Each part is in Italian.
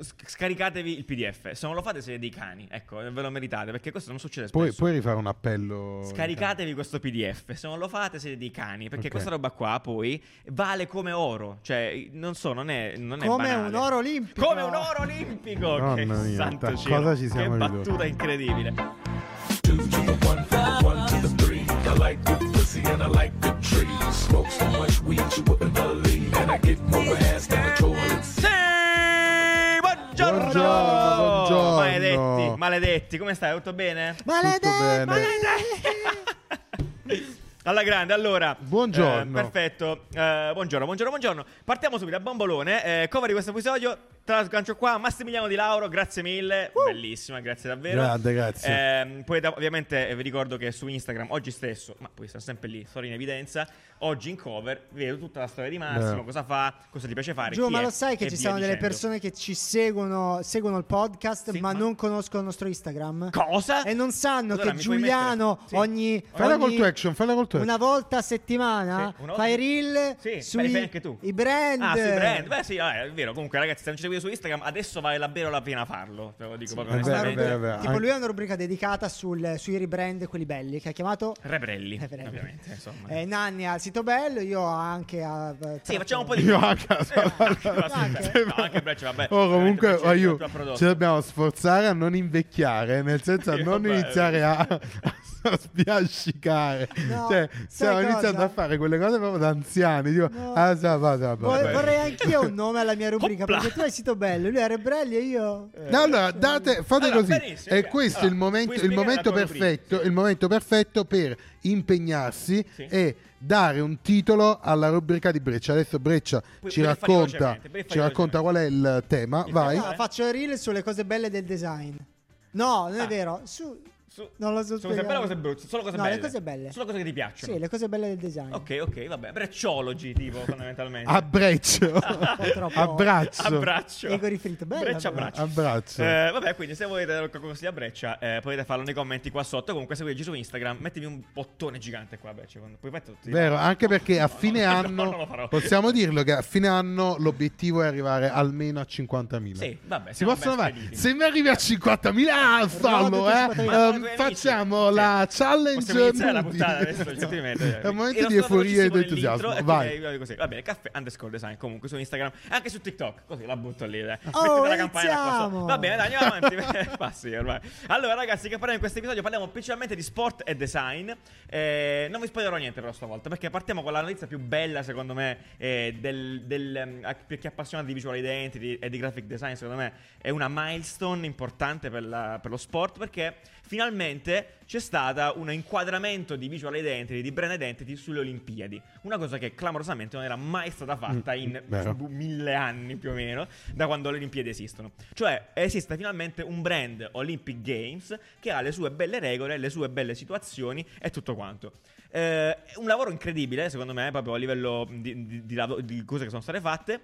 sc- scaricatevi il PDF. Se non lo fate siete dei cani, ecco, ve lo meritate perché questo non succede Puoi, spesso. puoi rifare un appello? Scaricatevi questo PDF, se non lo fate siete dei cani, perché Ok. questa roba qua poi vale come oro, cioè non so, non è, non è Come banale. un oro olimpico. Come un oro olimpico! Nonna che mia, santo cielo, cosa ci Che siamo ridotti? battuta incredibile. Sì! Buongiorno! Buongiorno, buongiorno. Maledetti, maledetti, come stai? Tutto bene? Tutto bene. Alla grande, allora. Buongiorno. eh, perfetto. Eh, buongiorno, buongiorno, buongiorno. Partiamo subito a bombolone. Eh, cover di questo episodio. Tra l'altro, sgancio qua. Massimiliano Di Lauro, grazie mille. Bellissima, grazie davvero. Grande, grazie. Ehm, poi, da- ovviamente, eh, vi ricordo che su Instagram, oggi stesso, ma poi sta sempre lì, storia in evidenza. Oggi in cover, vedo tutta la storia di Massimo, Beh. cosa fa, cosa ti piace fare. Giù, ma è, lo sai che ci sono delle dicendo. persone che ci seguono, seguono il podcast, Sì, ma, ma- non conoscono il nostro Instagram? Cosa? E non sanno Allora, che Giuliano mettere- sì. ogni, Fai la ogni- call to action, fai la call to action. una volta a settimana Sì, una fai volta- reel Sì, sui beh, fai anche tu. i brand. Ah, sui brand. Beh, sì, è vero. Comunque, ragazzi, se non ci seguite su Instagram, adesso vale davvero la pena farlo. Ve lo dico proprio è vero, vero, vero. Tipo, lui ha una rubrica dedicata sul- sui rebrand, quelli belli, che ha chiamato Rebrelli, Rebrelli. ovviamente. Insomma. eh, Nanni al sito bello. Io anche a. sì, facciamo un po' di. Io. Anche. No, anche Breccia, vabbè. Oh, comunque prodotto. ci dobbiamo sforzare a non invecchiare, nel senso a Sì, non vabbè. iniziare a, a spiascicare. No, cioè, stiamo cosa? iniziando a fare quelle cose proprio da anziani. Tipo, No. ah, sa, va, sa, va, Vor- va. vorrei anch'io un nome alla mia rubrica Hoppla. perché tu hai il sito bello, lui ha Rebrelli e io. No, allora, date, fate Allora, così. E ok. questo è Allora, il momento, il momento perfetto, sì. il momento perfetto per impegnarsi Sì. e dare un titolo alla rubrica di Breccia. Adesso Breccia Puoi- ci racconta, ci racconta qual è il tema. Il Vai. tema, eh? faccio il reel sulle cose belle del design. No, non Ah. è vero. Su, Su- non lo so Su cose spiegare. belle o cose brutte? Solo cose No, belle. le cose belle. Solo cose che ti piacciono. Sì, le cose belle del design. Ok, ok, vabbè. Brecciologi, tipo, fondamentalmente. A Breccia. Un po' troppo. Abbraccio. Abbraccio. Ego rifritto. Bella, Breccia, abbraccio. Abbraccio. Eh, vabbè, quindi se volete qualcosa di a Breccia, eh, potete farlo nei commenti qua sotto. Comunque, seguiteci su Instagram. Mettimi un bottone gigante qua, Breccia. Poi metto tutti- Vero, anche perché a No, fine no, no, anno non lo farò. possiamo dirlo che a fine anno l'obiettivo è arrivare almeno a 50.000. Sì, vabbè. Si possono fare. Se mi arrivi a 50.000, ah, fallo, eh. 50.000. Ma con i tuoi facciamo amici. la Sì. challenge. Possiamo la puntata adesso, gentilmente. È un momento di euforia e di entusiasmo. Vai. così. Va bene, caffè underscore design comunque su Instagram, anche su TikTok. Così la butto lì. Dai. Oh, la sotto. Va bene, dai, andiamo avanti. Passi ormai. Allora, ragazzi, che parliamo in questo episodio? Parliamo principalmente di sport e design. Eh, non vi spoilerò niente però stavolta, perché partiamo con la notizia più bella, secondo me, eh, del, del, ehm, per chi è appassionato di visual identity e di graphic design, secondo me è una milestone importante per, la- per lo sport, perché finalmente c'è stata un inquadramento di visual identity, di brand identity sulle Olimpiadi. Una cosa che clamorosamente non era mai stata fatta Mm, in bu- mille anni più o meno, da quando le Olimpiadi esistono. Cioè, esiste finalmente un brand Olympic Games che ha le sue belle regole, le sue belle situazioni e tutto quanto. Eh, un lavoro incredibile, secondo me, proprio a livello di, di- di lav- di cose che sono state fatte.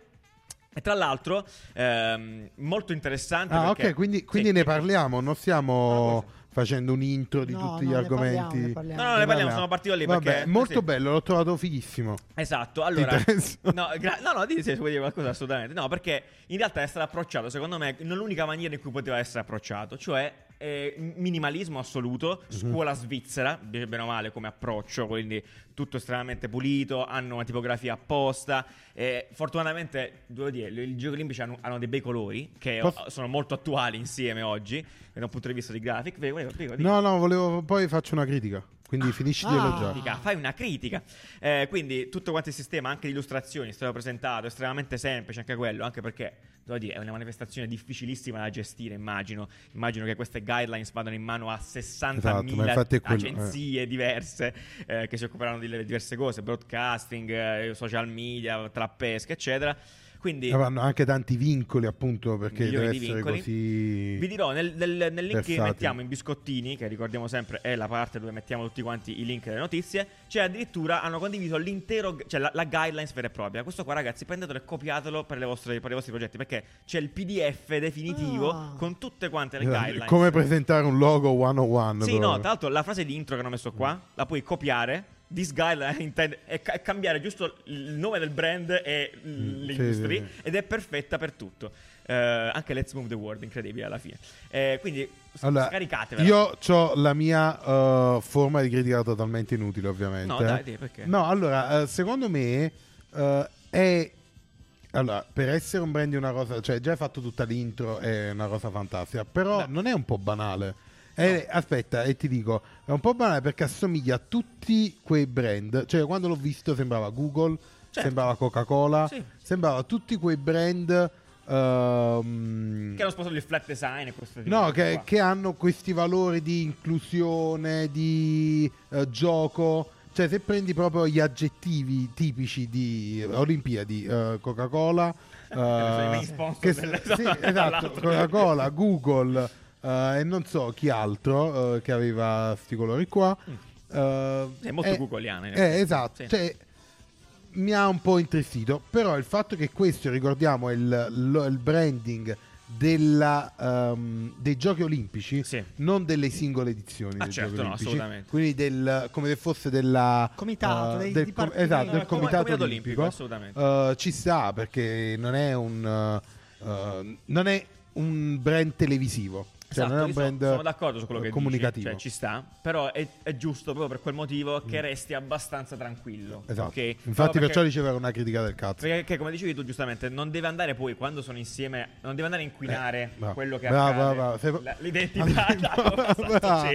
E tra l'altro, ehm, molto interessante. Ah, perché- ok, quindi, quindi Sì, ne parliamo, non stiamo facendo un intro di No, tutti gli argomenti. parliamo, ne parliamo. No, no, ne parliamo, sono partito lì Vabbè, perché- molto sì. bello, l'ho trovato fighissimo. Esatto, allora... No, gra- no, no, di se vuoi dire qualcosa assolutamente. No, perché in realtà è stato approcciato, secondo me, nell'unica maniera in cui poteva essere approcciato, cioè eh, minimalismo assoluto, Mhm. scuola svizzera, bene o male come approccio, quindi tutto estremamente pulito, hanno una tipografia apposta. eh, fortunatamente, devo dire, i Giochi Olimpici hanno, hanno dei bei colori che Posso- sono molto attuali insieme oggi, da un punto di vista di graphic. Prego, prego, prego. No, no, volevo poi faccio una critica. Quindi finisci di Ah. elogiare. critica, fai una critica. Eh, quindi tutto quanto il sistema, anche di illustrazioni, è stato presentato, estremamente semplice anche quello, anche perché, devo dire, è una manifestazione difficilissima da gestire, immagino. Immagino che queste guidelines vadano in mano a 60.000 Esatto, quello, eh. agenzie diverse eh, che si occuperanno di diverse cose, broadcasting, eh, social media, tra pesca, eccetera. Quindi... Avranno anche tanti vincoli, appunto, perché Milioni deve di essere vincoli. così. Vi dirò nel, nel- nel link che Versatile. mettiamo in biscottini, che ricordiamo sempre è la parte dove mettiamo tutti quanti i link delle notizie. C'è addirittura hanno condiviso l'intero, cioè la, la guidelines vera e propria. Questo qua, ragazzi, prendetelo e copiatelo per, le vostre- per i vostri progetti. Perché c'è il PDF definitivo Ah. con tutte quante le Esatto, guidelines. Come presentare un logo 101. Sì, proprio. no, tra l'altro la frase di intro che hanno messo qua la puoi copiare. This guideline intende ca- e cambiare giusto il nome del brand e Mm, le sì, sì, sì. ed è perfetta per tutto. Eh, anche Let's Move the World, incredibile alla fine. Eh, quindi Allora, scaricatevela. io ho la mia eh, forma di critica totalmente inutile, ovviamente. No, dai, dai, perché? No, allora, eh, secondo me eh, è... Allora, per essere un brand di una cosa, cioè già hai fatto tutta l'intro, è una cosa fantastica, però Beh. non è un po' banale. È- Aspetta, e ti dico, è un po' banale perché assomiglia a tutti quei brand, cioè quando l'ho visto sembrava Google, Certo. sembrava Coca-Cola, Sì. sembrava tutti quei brand... ehm, Che hanno sposato il flat design e questo tipo No, che, che hanno questi valori di inclusione, di eh, gioco. Cioè, se prendi proprio gli aggettivi tipici di Olimpiadi, eh, Coca-Cola, eh, che- del- sì, esatto. Coca-Cola, Google eh, e non so chi altro eh, che aveva sti colori qua. Eh, È molto in Eh, esatto, Sì. cioè, mi ha un po' intristito, però il fatto che questo, ricordiamo, è il, lo- il branding della, ehm, dei giochi olimpici, Sì. non delle singole edizioni Ah, dei certo, giochi no, olimpici, assolutamente. quindi del, come se fosse della Comitato, dei del, dipartimenti. esatto, del comitato, comitato olimpico, olimpico, assolutamente. Ci sta perché non è un non è un brand televisivo cioè Esatto, non è un io sono- brand sono d'accordo su quello che comunicativo dici, cioè ci sta, però è, è giusto proprio per quel motivo che resti abbastanza tranquillo. esatto ok? infatti Proprio perciò perché- ricevere una critica del cazzo Perché come dicevi tu giustamente, non deve andare poi quando sono insieme, non deve andare a inquinare Eh, quello che Bravo, accade, bravo, bravo. la- l'identità,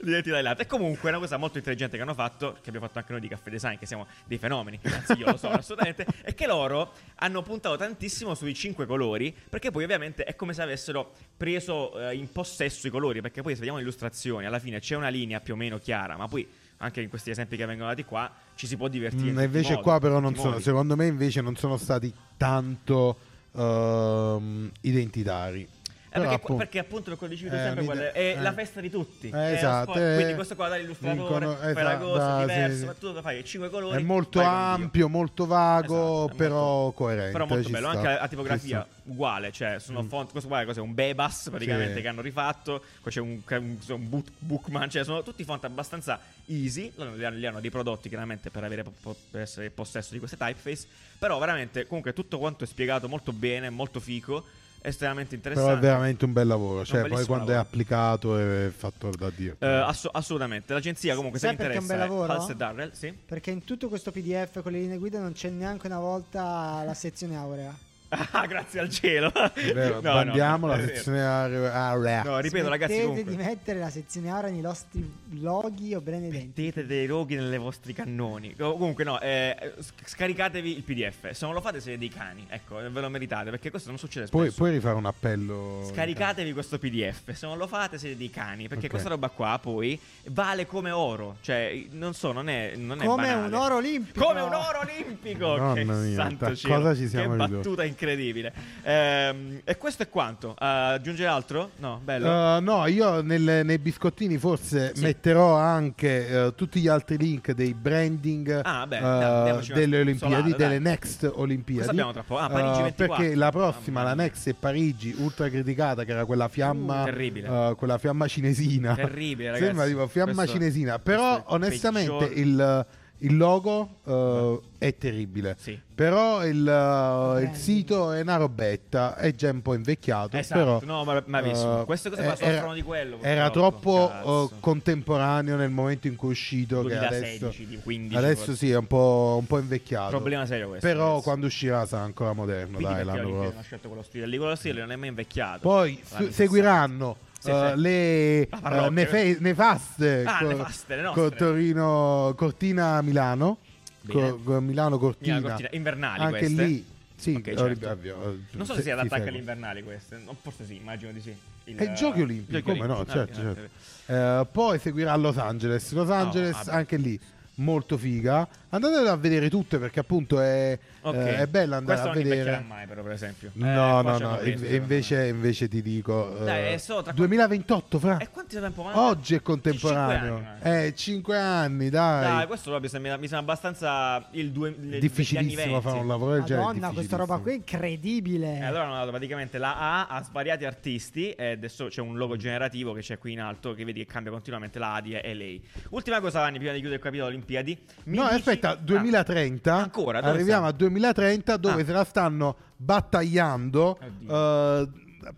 l'identità dell'altro. E comunque è una cosa molto intelligente che hanno fatto, che abbiamo fatto anche noi di Caffè Design, che siamo dei fenomeni, anzi io lo so assolutamente, è che loro hanno puntato tantissimo sui cinque colori, perché poi ovviamente è come se avessero preso eh, in possesso i colori, perché poi se vediamo le illustrazioni, alla fine c'è una linea più o meno chiara, ma poi anche in questi esempi che vengono dati qua ci si può divertire. Mm, invece modi, qua però non sono, modi. secondo me invece non sono stati tanto ehm, identitari. Eh, perché, appunto, perché appunto quello dicevi Eh, sempre de- è eh. la festa di tutti. Eh, esatto, sport, eh, quindi questo qua dà l'illustratore, vincono- fai la esatto, cosa, da- diverso, sì, ma tu lo fai cinque colori. è molto ampio, molto vago, Esatto, però molto- coerente. Però molto bello, sta, anche la tipografia uguale, cioè sono font, questo qua è cos'è? un Bebas praticamente Sì. che hanno rifatto, poi c'è un, un, un boot- Bookman, cioè sono tutti font abbastanza easy, li hanno, dei prodotti chiaramente per, avere, per essere in possesso di queste typeface, però veramente comunque tutto quanto è spiegato molto bene, molto fico, estremamente interessante. Però è veramente un bel lavoro. Cioè, poi quando è lavoro. applicato è fatto da Dio. Eh, ass- assolutamente, l'agenzia comunque se Sai vi perché è un interessa bel lavoro? Halstead Darrell, sì. Perché in tutto questo PDF con le linee guida non c'è neanche una volta la sezione aurea. Ah, grazie al cielo. Vero, No, no, la sezione area. area. No, ripeto ragazzi, Smettete comunque. di mettere la sezione aurea nei vostri loghi o benedenti. Mettete dei roghi nelle vostri cannoni. Co- Comunque, no, eh, scaricatevi il PDF. Se non lo fate, siete dei cani. Ecco, ve lo meritate perché questo non succede spesso. Puoi, puoi rifare un appello? Scaricatevi questo PDF. Se non lo fate, siete dei cani. Perché Ok. questa roba qua poi vale come oro. Cioè, non so, non è. Non è Come banale. un oro olimpico. Come un oro olimpico! Mamma che mia, santo cielo. cosa ci siamo Che battuta incredibile. Ehm, e questo è quanto. Uh, aggiunge altro? No, bello. Uh, no, io nel- nei biscottini forse Sì. metterò anche uh, tutti gli altri link dei branding Ah, beh, dai, una delle Olimpiadi, solare, dai. delle next Olimpiadi. Ah, Parigi 24. perché la prossima, la next è Parigi, ultra criticata, che era quella fiamma, Uh, terribile. uh, quella fiamma cinesina. Terribile, ragazzi. Sembra tipo fiamma Questo- cinesina. Però onestamente peggior- il, il logo uh, è terribile. Sì. Però il, uh, il sito è una robetta, è già un po' invecchiato. Esatto, però, no, ma, ma visto. uh, Queste cose qua era- soffrono di quello. Era troppo uh, contemporaneo nel momento in cui è uscito. Che 2016, adesso, di 15. adesso sì, è un po', un po' invecchiato. Problema serio questo. Però ragazzi. quando uscirà sarà ancora moderno. Quindi Dai, ha scelto quello stile lì? Quello stile non è mai invecchiato. Poi L'anni su- 60. seguiranno Sì, uh, sì. le La uh, nefe- nefaste, Ah, co- nefaste, le nostre. co- Torino, Cortina Milano. Co- Milano Cortina. Milano Cortina, invernali Anche queste? lì. Sì, Ok, ho- certo. ovvio, eh, Non so se se- sia adatta anche agli invernali queste. No, forse sì, immagino di sì. Il- E i giochi olimpici, come no? Certo, Ah, certo. Eh, poi seguirà Los Angeles. Los Angeles, vabbè. anche lì, molto figa. Andate a vedere tutte perché appunto è, Ok. eh, è bella andare Questo a non vedere. mai, però, per esempio. No, Eh, no, no. questo, e- e invece, invece ti dico. me. Dai, eh, tra 2028, fra. E quanto tempo manca? Oggi è Cinque contemporaneo. anni, manca. Eh, 5 anni, dai. Dai, questo proprio sembra- mi sembra abbastanza il due, le- difficilissimo anni 20. fare un lavoro del genere. Madonna, questa roba qui è incredibile. E allora hanno dato praticamente la A a svariati artisti e adesso c'è un logo generativo che c'è qui in alto che vedi che cambia continuamente la A di è lei. Ultima cosa Vanni prima di chiudere il capitolo Olimpiadi. Mi No, dici- aspetta, Ah, 2030. Ancora? Dove Arriviamo sta? a 2030 dove Ah. se la stanno battagliando eh,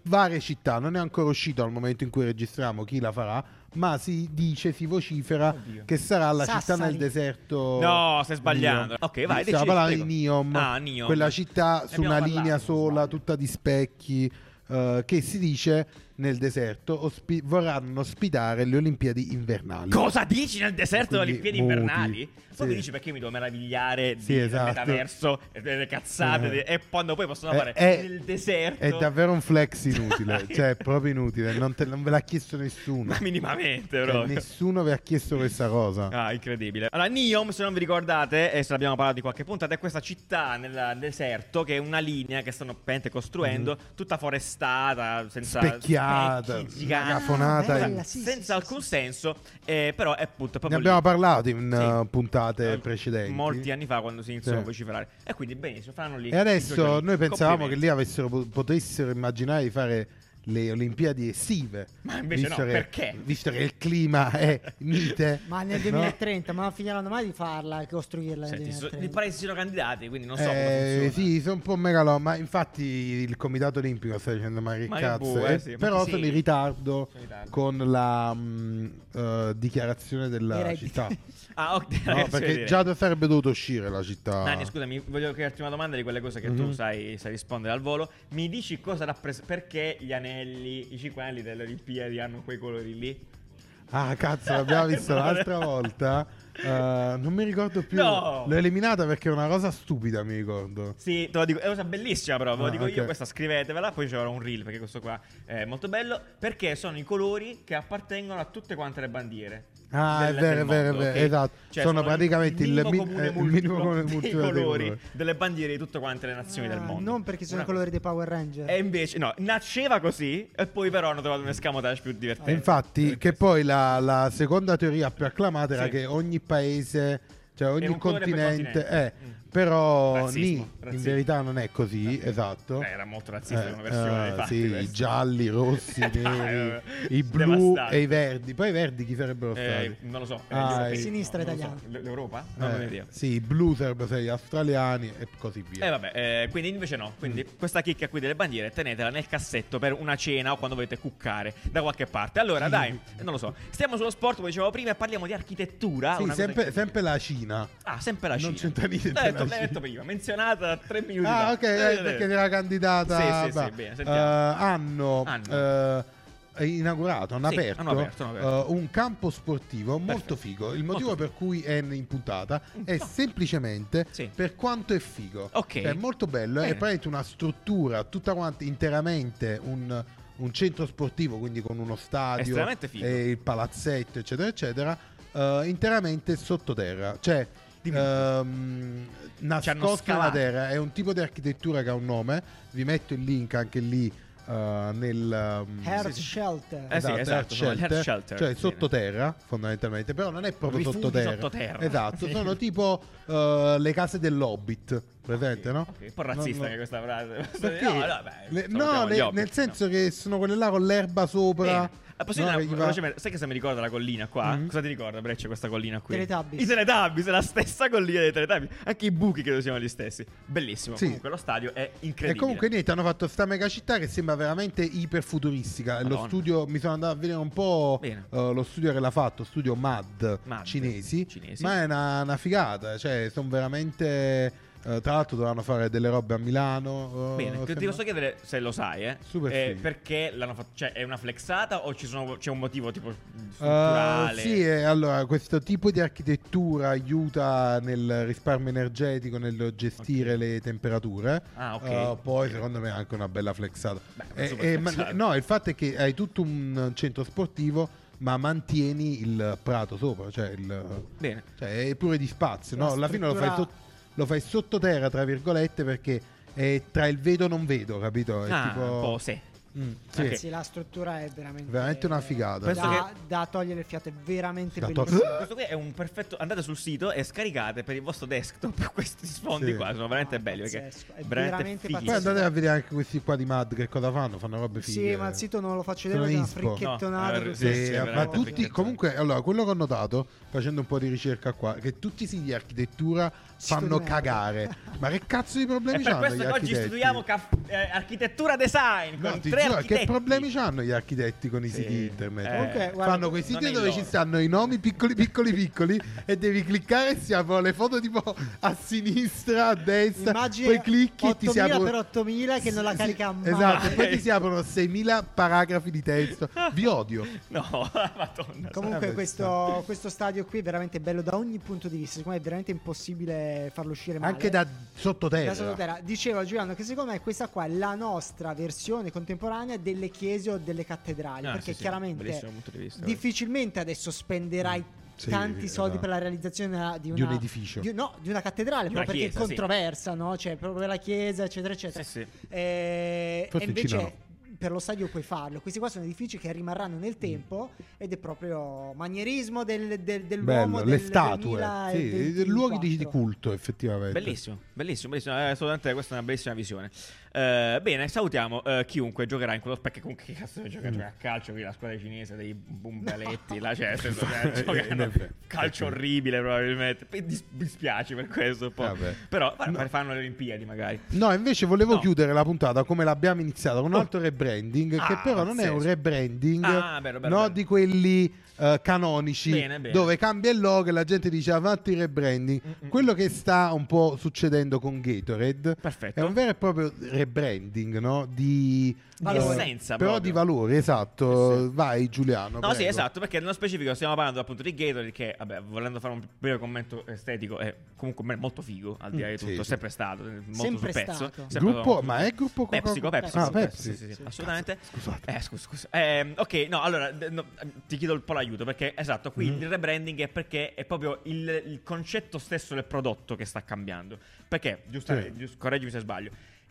varie città. Non è ancora uscito al momento in cui registriamo chi la farà, ma si dice, si vocifera Oddio. che sarà la città Sassari. nel deserto. No, stai sbagliando. Neom. Ok, vai, Stiamo parlando di Neom, Ah, Neom. quella città Ne su una parlato, linea sola, tutta di specchi. eh, che si dice nel deserto ospi- vorranno ospitare le Olimpiadi invernali. Cosa dici nel deserto delle Quindi Olimpiadi muti. invernali? Poi Sì. mi dici perché mi devo meravigliare Sì, di- esatto. del metaverso e delle cazzate Eh. e quando poi possono È- fare è- nel deserto. È davvero un flex inutile, cioè è proprio inutile, non, te- non ve l'ha chiesto nessuno. Ma minimamente, Cioè, nessuno vi ha chiesto questa cosa. Ah, incredibile. Allora, Neom, se non vi ricordate, e se l'abbiamo parlato di qualche puntata, è questa città nel deserto che è una linea che stanno costruendo, tutta forestata, senza. Specchiata, specchi giganti, magafonata. Ah, in- bella, sì, senza sì, alcun sì, senso, eh, però è appunto Ne proprio abbiamo lì. parlato in Sì. uh, puntate Eh, precedenti. Molti anni fa quando si iniziò Sì. a vociferare. E quindi benissimo, faranno lì. E adesso noi pensavamo che lì avessero, potessero immaginare di fare le Olimpiadi estive. Ma invece visto no, che- perché? Visto che il clima è mite. Ma nel no? 2030, ma non finiranno mai di farla, costruirla nel Senti, so- 2030. mi pare che si siano candidati, quindi non so come Eh, funziona. sì, sono un po' megalo, ma infatti il Comitato Olimpico sta dicendo ma che Ma cazzo, bu, eh, sì, però sì. sono in ritardo Sono in ritardo. con la mh, eh, dichiarazione I della redditi. città. Ah, ok. No, ragazzi, perché già sarebbe dovuto uscire la città. Nani, scusami, voglio chiederti una domanda di quelle cose che tu Mhm. sai, sai rispondere al volo. Mi dici cosa rappresenta? Perché gli anelli, i cinque anelli delle Olimpiadi hanno quei colori lì? Ah, cazzo, l'abbiamo visto l'altra volta. Eh, non mi ricordo più. No! L'ho eliminata perché è una cosa stupida, mi ricordo. Sì, te lo dico, è una cosa bellissima però, ve lo Ah, dico io, ok. questa scrivetevela, poi c'era un reel perché questo qua è molto bello, perché sono i colori che appartengono a tutte quante le bandiere. Ah, del- è vero, del è vero, è mondo, vero, ok? esatto. Cioè, sono, praticamente il, minimo comune eh, il minimo comune dei multiplo dei colori delle bandiere di tutte quante le nazioni del Ah, mondo. Non perché sono Una i colori dei Power Ranger. E invece, no, nasceva così e poi però hanno trovato un escamotage più divertente. E infatti, che poi la, la seconda teoria più acclamata era Sì. che ogni paese, cioè ogni continente, continente. è. Mm. Però Razzismo, nì, in razzismo. verità non è così, esatto. Eh, era molto razzista Eh, come versione eh, dei fatti sì, i gialli, i rossi, i Dai, neri, i blu Devastante. e i verdi. Poi i verdi chi sarebbero Eh, stati? non lo so. eh, Ah, europei. Sinistra No, non italiana. so. L'Europa? Non Eh, ho idea. sì, i blu sarebbero stati gli australiani e così via. Eh vabbè, eh, quindi invece no. Quindi Mm. questa chicca qui delle bandiere tenetela nel cassetto per una cena o quando volete cuccare da qualche parte. Allora, Sì. dai, eh, non lo so. Stiamo sullo sport, come dicevo prima, e parliamo di architettura. Sì, una sempre, sempre la Cina. Ah, sempre la Non Cina. c'entra niente detto, l'hai detto prima, menzionata tre minuti Ah, fa. ok, eh, perché era candidata. Sì, sì, sì, bene, sentiamo. hanno, Hanno. eh, inaugurato, hanno Sì, aperto, hanno aperto, hanno aperto. eh, un campo sportivo molto Perfetto. figo. Il motivo Molto per cui è in puntata è No. semplicemente Sì. per quanto è figo. Ok. Cioè, è molto bello. È Bene. praticamente una struttura tutta quanta interamente un, un centro sportivo, quindi con uno stadio e il palazzetto, eccetera, eccetera. eh, interamente sottoterra. Cioè. Ehm, nella scavato. terra è un tipo di architettura che ha un nome vi metto il link anche lì eh, nel um, sì. Shelter. Eh sì, Esatto, esatto, Earth Shelter, Earth Shelter, cioè sì. sottoterra fondamentalmente, però non è proprio sottoterra. sottoterra. Esatto, Sì. sono tipo eh, le case dell'Hobbit, presente, no? Ok, Un po' razzista No, no. che questa frase. Perché? No, no, beh, Le- no, le- nel senso no. che sono quelle là con l'erba sopra. Bene. Ah, posso no, una- che sai cosa mi ricorda la collina qua? Mhm. Cosa ti ricorda, Breccia, questa collina qui? Teletubbies. I Teletubbies, è la stessa collina dei Teletubbies. Anche i buchi credo siano gli stessi. Bellissimo. Sì. Comunque lo stadio è incredibile. E comunque niente, hanno fatto sta mega città che sembra veramente iperfuturistica. Lo studio, mi sono andato a vedere un po' eh, lo studio che l'ha fatto, studio MAD, MAD, cinesi, cinesi. Ma è una, una figata, cioè sono veramente... eh, tra l'altro dovranno fare delle robe a Milano. eh, Bene, ti posso chiedere se lo sai, eh? Super Eh, perché l'hanno fatto? Cioè, è una flexata o ci sono- c'è un motivo tipo Uh, strutturale? sì, eh, allora questo tipo di architettura aiuta nel risparmio energetico, nel gestire Ok. le temperature. Ah, ok. Uh, poi Ok. secondo me è anche una bella flexata. Beh, Eh, eh, ma- no, il fatto è che hai tutto un centro sportivo, ma mantieni il prato sopra, cioè, il, Bene. cioè è pure di spazio. La No? Alla fine lo fai, struttura- sot- lo fai sottoterra, tra virgolette, perché è tra il vedo e non vedo, capito? È Ah, tipo... un po' sì. Mm, sì. Sì, la struttura è veramente Veramente una figata. Da, da togliere il fiato, è veramente Da to-. Questo qui è un perfetto. Andate sul sito e scaricate per il vostro desktop questi sfondi Sì. qua. Sono veramente Ah, belli. Perché è veramente, veramente fighi. Poi andate a vedere anche questi qua di Mad che cosa fanno, fanno robe fighe. Sì, ma il sito non lo faccio vedere Sono perché è una fricchettonata. No, sì, Sì, ma tutti comunque allora quello che ho notato facendo un po' di ricerca qua che tutti i siti di architettura fanno cagare ma che cazzo di problemi per hanno questo gli che oggi architetti studiamo caf- eh, architettura design No, con tre che problemi hanno gli architetti con i Sì. siti internet? Eh, guarda, Fanno quei siti dove ci stanno i nomi piccoli piccoli piccoli e devi cliccare e si aprono le foto tipo a sinistra, a destra, Immagini poi clicchi e ti si 8000 aprono per 8000 che non la Sì, carica mai. Esatto, e poi ti si aprono 6000 paragrafi di testo. Vi odio. No, madonna. Comunque questo, questo stadio qui è veramente bello da ogni punto di vista, secondo me è veramente impossibile farlo uscire male. Anche da sottoterra. Da sottoterra. Diceva Giuliano che secondo me questa qua è la nostra versione contemporanea delle chiese o delle cattedrali, Ah, perché sì, sì, chiaramente di vista. difficilmente adesso spenderai Sì, tanti soldi esatto. per la realizzazione di, Di una, un edificio. di- no, di una cattedrale, Di una proprio perché chiesa, è sì. controversa, no? Cioè, proprio la chiesa, eccetera, eccetera. Sì, sì. Eh, Forse e in Cina invece per lo stadio puoi farlo. Questi qua sono edifici che rimarranno nel tempo ed è proprio manierismo del, del, dell'uomo Bello, del le statue, sì, 2024. luoghi di, di culto effettivamente. Bellissimo, bellissimo, bellissimo. Eh, assolutamente questa è una bellissima visione. Eh, bene, salutiamo eh, chiunque giocherà in quello perché comunque che cazzo gioca, gioca a calcio qui la squadra cinese dei bumbaletti cioè, nel senso, cioè, effetti. calcio orribile probabilmente. Mi dis- dispiace per questo un po'. Vabbè. Però fa- fanno le Olimpiadi magari. No, invece volevo No. chiudere la puntata come l'abbiamo iniziata con un altro rebranding che Ah, però non è un rebranding Ah, bello, bello, no, bello. di quelli eh, canonici Bene, bene. dove cambia il logo e la gente dice ha fatto il rebranding. Mm-mm. Quello che sta un po' succedendo con Gatorade Perfetto. è un vero e proprio rebranding, no? Di Valori. eh, Essenza, però proprio. di valori, esatto. Sì, sì. Vai Giuliano. No, sì, prego. esatto, perché nello specifico stiamo parlando appunto di Gatorade che, vabbè, volendo fare un breve commento estetico, è comunque molto figo, al di là di Mm, sì, tutto, sì. sempre stato, eh, molto Sempre sul pezzo. stato. Sempre Gruppo, ma è gruppo Pepsico, Pepsi, Ah, sì, Pepsi. sì, sì, assolutamente. Scusate. Eh, scusa, scusa. Eh, ok, no, allora no, ti chiedo un po' l'aiuto perché esatto, qui Mhm. il rebranding è perché è proprio il, il concetto stesso del prodotto che sta cambiando. Perché, giusto, Sì. giusto- correggimi se sbaglio.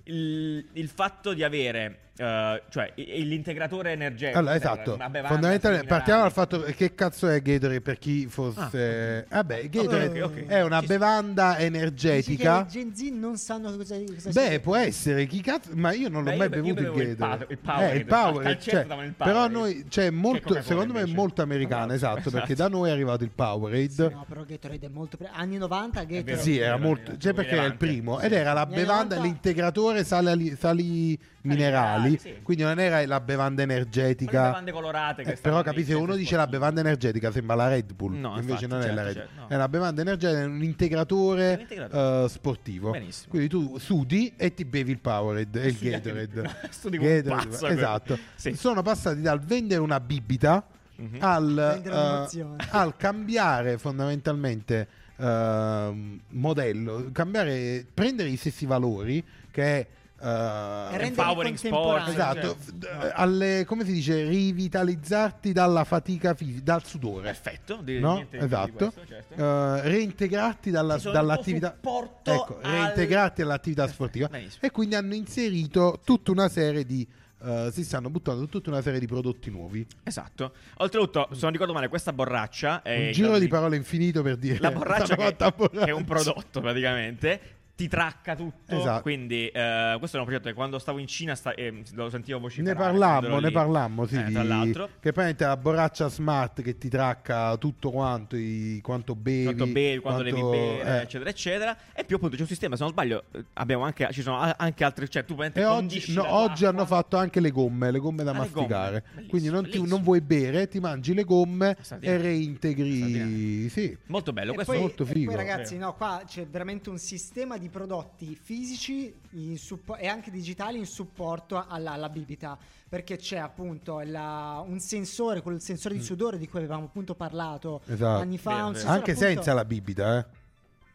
Il, il fatto di avere, eh, cioè l'integratore energetico, Allora, cioè, esatto. Fondamentalmente, partiamo dal fatto che cazzo è Gatorade per chi fosse. Vabbè, Gatorade ok, ok. è una Ci bevanda Dici energetica. che i Gen Z non sanno cosa, cosa Beh, sia. può essere, chi cazzo, ma io non l'ho Beh, mai io- io bevuto il Gatorade. pa- il Powerade. Eh, il Powerade, calcetto cioè, il però noi, cioè, molto, secondo me è molto americana, Esatto, esatto, perché esatto. da noi è arrivato il Powerade. Sì, no, però Gatorade è molto pre- anni 90 Gatorade. vero. Sì, era molto, cioè perché era il primo ed era la bevanda, 90 l'integratore sali, sali minerali, minerali, sì. quindi non era la bevanda energetica. bevande colorate che Eh, però se senza uno dice la bevanda energetica sembra la Red Bull, No, invece infatti, non è certo, la Red certo, Bull. no. È una bevanda energetica, è un integratore, È un integratore. eh, sportivo. Benissimo. Quindi tu sudi e ti bevi il Powerade e il Studi- Gatorade. studi Gatorade, pazzo, esatto. sì. Sono passati dal vendere una bibita Mhm. al, eh, un'emozione. al cambiare fondamentalmente ehm, modello, cambiare, prendere i stessi valori che è renderli Empowering sport, contemporanei. Esatto, Cioè, alle, come si dice, rivitalizzarti dalla fatica fisica, dal sudore. Perfetto, di- No? Esatto. questo, certo. Eh, reintegrarti dalla- dall'attività ecco, al- reintegrarti all'attività sportiva Benissimo. e quindi hanno inserito tutta una serie di eh, si stanno buttando tutta una serie di prodotti nuovi Esatto. Oltretutto, se non ricordo male, questa borraccia è un giro di parole infinito per dire La borraccia che, borraccia. è un prodotto praticamente ti tracca tutto. Esatto. Quindi, eh, questo è un progetto che quando stavo in Cina sta- eh, lo sentivo ne vociferare. parlammo, quando ero ne parlammo, sì, Eh, di- tra l'altro. che praticamente è la borraccia smart che ti tracca tutto quanto, i- quanto bevi, quanto bevi, quando devi quanto- bere, eh. eccetera, eccetera. E più appunto c'è un sistema, se non sbaglio, eh, abbiamo anche, ci sono anche altri, cioè tu E oggi, no, oggi hanno fatto anche le gomme, le gomme da Ah, masticare. gomme. Quindi non, ti- non vuoi bere, ti mangi le gomme e reintegri. Sì. Molto bello, E questo poi, molto e figo. poi, ragazzi, no, qua c'è veramente un sistema di prodotti fisici in suppo- e anche digitali in supporto alla, alla bibita. Perché c'è appunto la- un sensore, quel sensore di sudore di cui avevamo appunto parlato Mm. Esatto. anni fa. Vero. sensore, Anche appunto- senza la bibita, eh.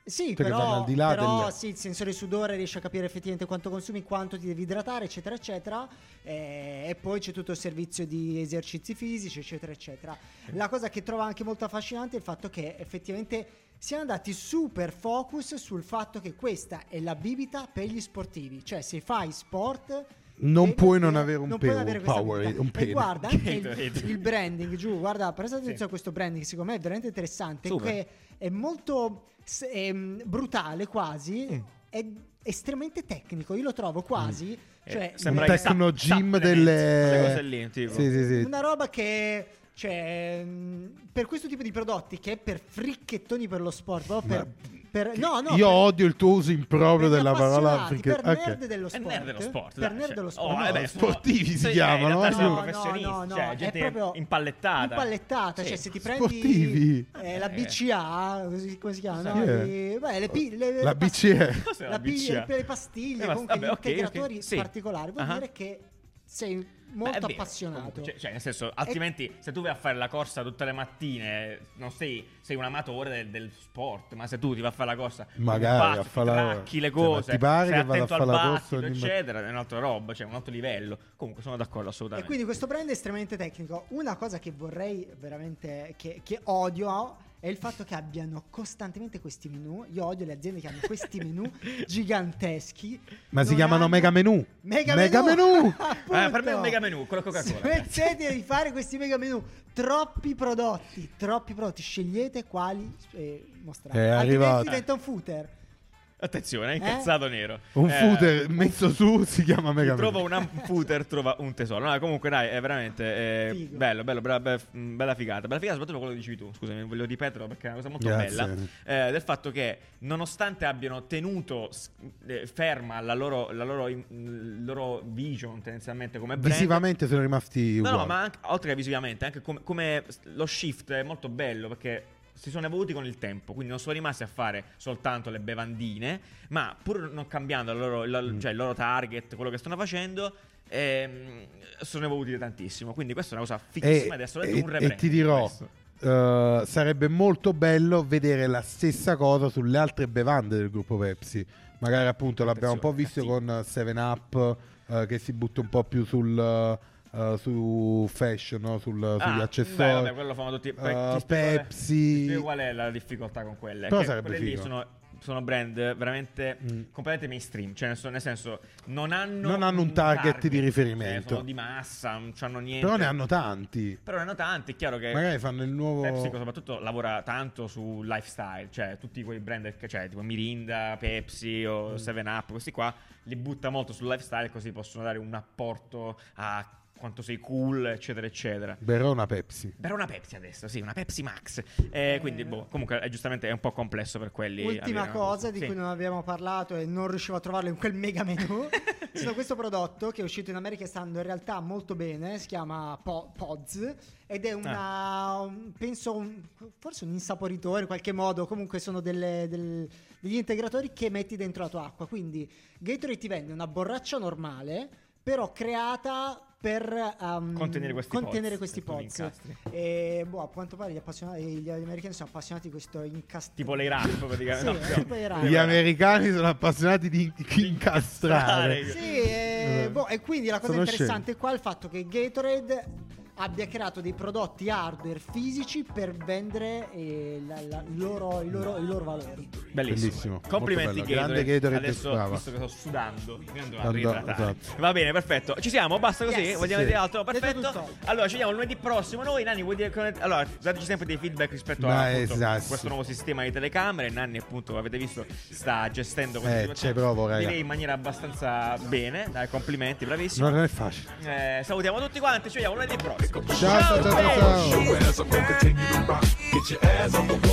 Sì, Cioè però, al di là però del- sì, il sensore di sudore riesce a capire effettivamente quanto consumi, quanto ti devi idratare, eccetera, eccetera. Eh, e poi c'è tutto il servizio di esercizi fisici, eccetera, eccetera. La cosa che trovo anche molto affascinante è il fatto che effettivamente siamo andati super focus sul fatto che questa è la bibita per gli sportivi. Cioè, se fai sport, Non E- puoi non avere un non avere Powerade, abilità. un E guarda anche il, il branding giù, guarda, prestate Sì. attenzione a questo branding, secondo me è veramente interessante, Super. che è molto s- ehm, brutale quasi, Mm. è estremamente tecnico, io lo trovo quasi, cioè Eh, sembra un sup- gym delle- lì. Sì, sì, sì. una roba che cioè mh, per questo tipo di prodotti che è per fricchettoni per lo sport, proprio per, per- no, no, Io per- odio il tuo uso improprio per della parola perché per ok. nerd dello È sport. nerd dello sport, per dai, nerd cioè. dello Oh, sport. vabbè, No, sono- sportivi si sì, chiamano, eh, no? No, professionisti, no, no, cioè è gente proprio impallettata. impallettata, Sì. cioè se ti prendi Sportivi. eh, la Eh. BCA, come si chiama? no? Sì. I- beh, le pi- le- La BCE. La BCA? le pastiglie, Eh, comunque vabbè, gli integratori particolari, vuol dire che sei Beh, molto vero, appassionato. comunque, Cioè, cioè, nel senso, altrimenti, se tu vai a fare la corsa tutte le mattine, non sei, sei un amatore del, del sport. Ma se tu ti vai a fare la corsa, Magari passi, a la- tracchi le cioè, cose, ti pare sei che vada a attento fare al la corsa battito, ogni mat- eccetera, è un'altra roba, cioè un altro livello. Comunque, sono d'accordo E assolutamente. quindi questo brand è estremamente tecnico. Una cosa che vorrei veramente, che, che odio, è il fatto che abbiano costantemente questi menu. Io odio le aziende che hanno questi menu giganteschi. Ma si chiamano hanno- mega menu. Mega, Mega menu! menu! Eh, per me è un mega menu, quello Coca-Cola. Smettete di fare questi mega menu. Troppi prodotti, troppi prodotti. Scegliete quali eh, mostrare. È Altrimenti arrivato. diventa un footer. Attenzione, è incazzato nero. Un Eh, footer messo su si chiama Chi mega trova menu. un footer trova un tesoro. No, comunque, dai, è veramente eh, Figo. bello, bello, bella, bella, mm, bella figata. Bella figata, soprattutto quello che dicevi tu. Scusami, voglio ripeterlo perché è una cosa molto Grazie. bella. eh, del fatto che, nonostante abbiano tenuto eh, ferma la loro, la loro, in- loro vision, tendenzialmente come brand. Visivamente sono rimasti No, uguali. no, ma anche, oltre che visivamente, anche come, come lo shift è molto bello perché si sono evoluti con il tempo, quindi non sono rimasti a fare soltanto le bevandine, ma pur non cambiando il loro, il- Mm. cioè il loro target, quello che stanno facendo, ehm, sono evoluti tantissimo. Quindi questa è una cosa e, fighissima ed è assolutamente e- un rebrand. e ti dirò, eh, sarebbe molto bello vedere la stessa cosa sulle altre bevande del gruppo Pepsi. Magari appunto l'abbiamo un po' visto Attenzione, con 7up eh, che si butta un po' più sul, eh, su fashion, no? Sul- Ah, sugli beh, accessori. vabbè, quello fanno tutti. È- Pepsi. qual è la difficoltà con quelle? Però Che sarebbe quelle lì figo. sono, sono brand veramente Mm. completamente mainstream. Cioè, nel, sen- nel senso, non hanno, Non hanno un target di riferimento. Cioè, sono di massa, non hanno niente. Però ne hanno tanti. Però ne hanno tanti. È chiaro che. Magari fanno il nuovo. PepsiCo soprattutto lavora tanto su lifestyle, cioè tutti quei brand che c'è, tipo Mirinda, Pepsi o Mm. 7up, questi qua li butta molto sul lifestyle così possono dare un apporto a quanto sei cool, eccetera, eccetera. Berrò una Pepsi. Però una Pepsi adesso, sì, una Pepsi Max. Eh, quindi, boh, comunque, è, giustamente è un po' complesso per quelli. Ultima cosa di Sì. cui non abbiamo parlato e non riuscivo a trovarlo in quel mega menu. sono questo prodotto che è uscito in America e sta andando in realtà molto bene. Si chiama Po- Pods ed è una. Ah. un- penso un- forse un insaporitore in qualche modo. Comunque sono delle- del- degli integratori che metti dentro la tua acqua. Quindi Gatorade ti vende una borraccia normale, però creata per um, Contenere questi contenere pods, questi e incastri. E boh, a quanto pare gli, appassionati, gli americani sono appassionati di questo incastro. Tipo le rap, praticamente. Sì, no, no. tipo i rap. Gli americani sono appassionati di incastrare. Sì, e, Eh. boh, e quindi la cosa Sono interessante qua è il fatto che Gatorade abbia creato dei prodotti hardware fisici per vendere eh, la- la- i, loro, i loro- i loro valori. Bellissimo. Bellissimo, Complimenti. Gatorade. Grande Gatorade, Adesso, brava. visto che sto sudando, Andò- esatto. Va bene, perfetto. Ci siamo, basta così? Yes. Vogliamo Sì. dire altro? Perfetto. Allora, ci vediamo lunedì prossimo. Noi, Nanni, vuoi dire Allora, dateci sempre dei feedback rispetto Ma a appunto, esatto. questo nuovo sistema di telecamere. Nanni, appunto, avete visto, sta gestendo questa Eh, situazione. provo. Direi in maniera abbastanza bene. Dai, complimenti, bravissimo. Non è facile. Eh, salutiamo tutti quanti, ci vediamo lunedì prossimo. pick up to Get your ass on the wall.